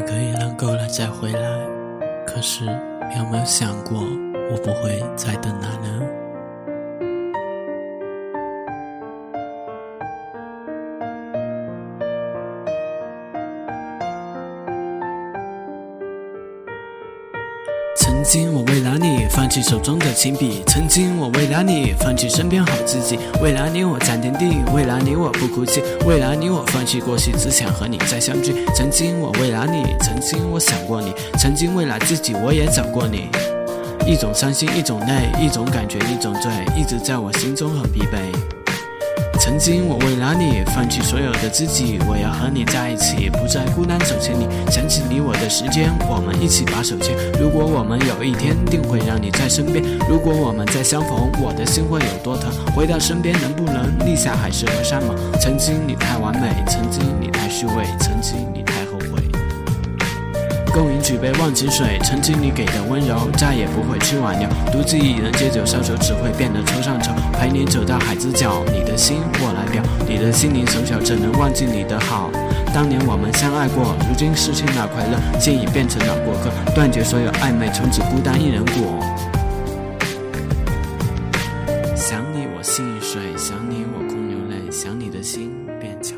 你可以浪够了再回来，可是你有没有想过，我不会再等来呢？曾经我为了你放弃手中的铅笔，曾经我为了你放弃身边好知己，为了你我占天地，为了你我不哭泣，为了你我放弃过去，只想和你再相聚。曾经我为了你，曾经我想过你，曾经为了自己我也找过你。一种伤心，一种泪，一种感觉，一种醉，一直在我心中很疲惫。曾经我为了你放弃所有的自己，我要和你在一起，不再孤单走千里。想起你我的时间，我们一起把手牵。如果我们有一天定会让你在身边，如果我们再相逢，我的心会有多疼？回到身边，能不能立下海誓和山盟？曾经你太完美，曾经你太虚伪，曾经你太后悔。共饮举杯忘情水，曾经你给的温柔再也不会去挽留。独自一人借酒消愁，只会变得惆怅愁。你走到海之角，你的心我来表，你的心灵手巧，怎能忘记你的好？当年我们相爱过，如今失去了快乐，现已变成了过客，断绝所有暧昧，从此孤单一人过。想你我心已碎，想你我空流泪，想你的心变憔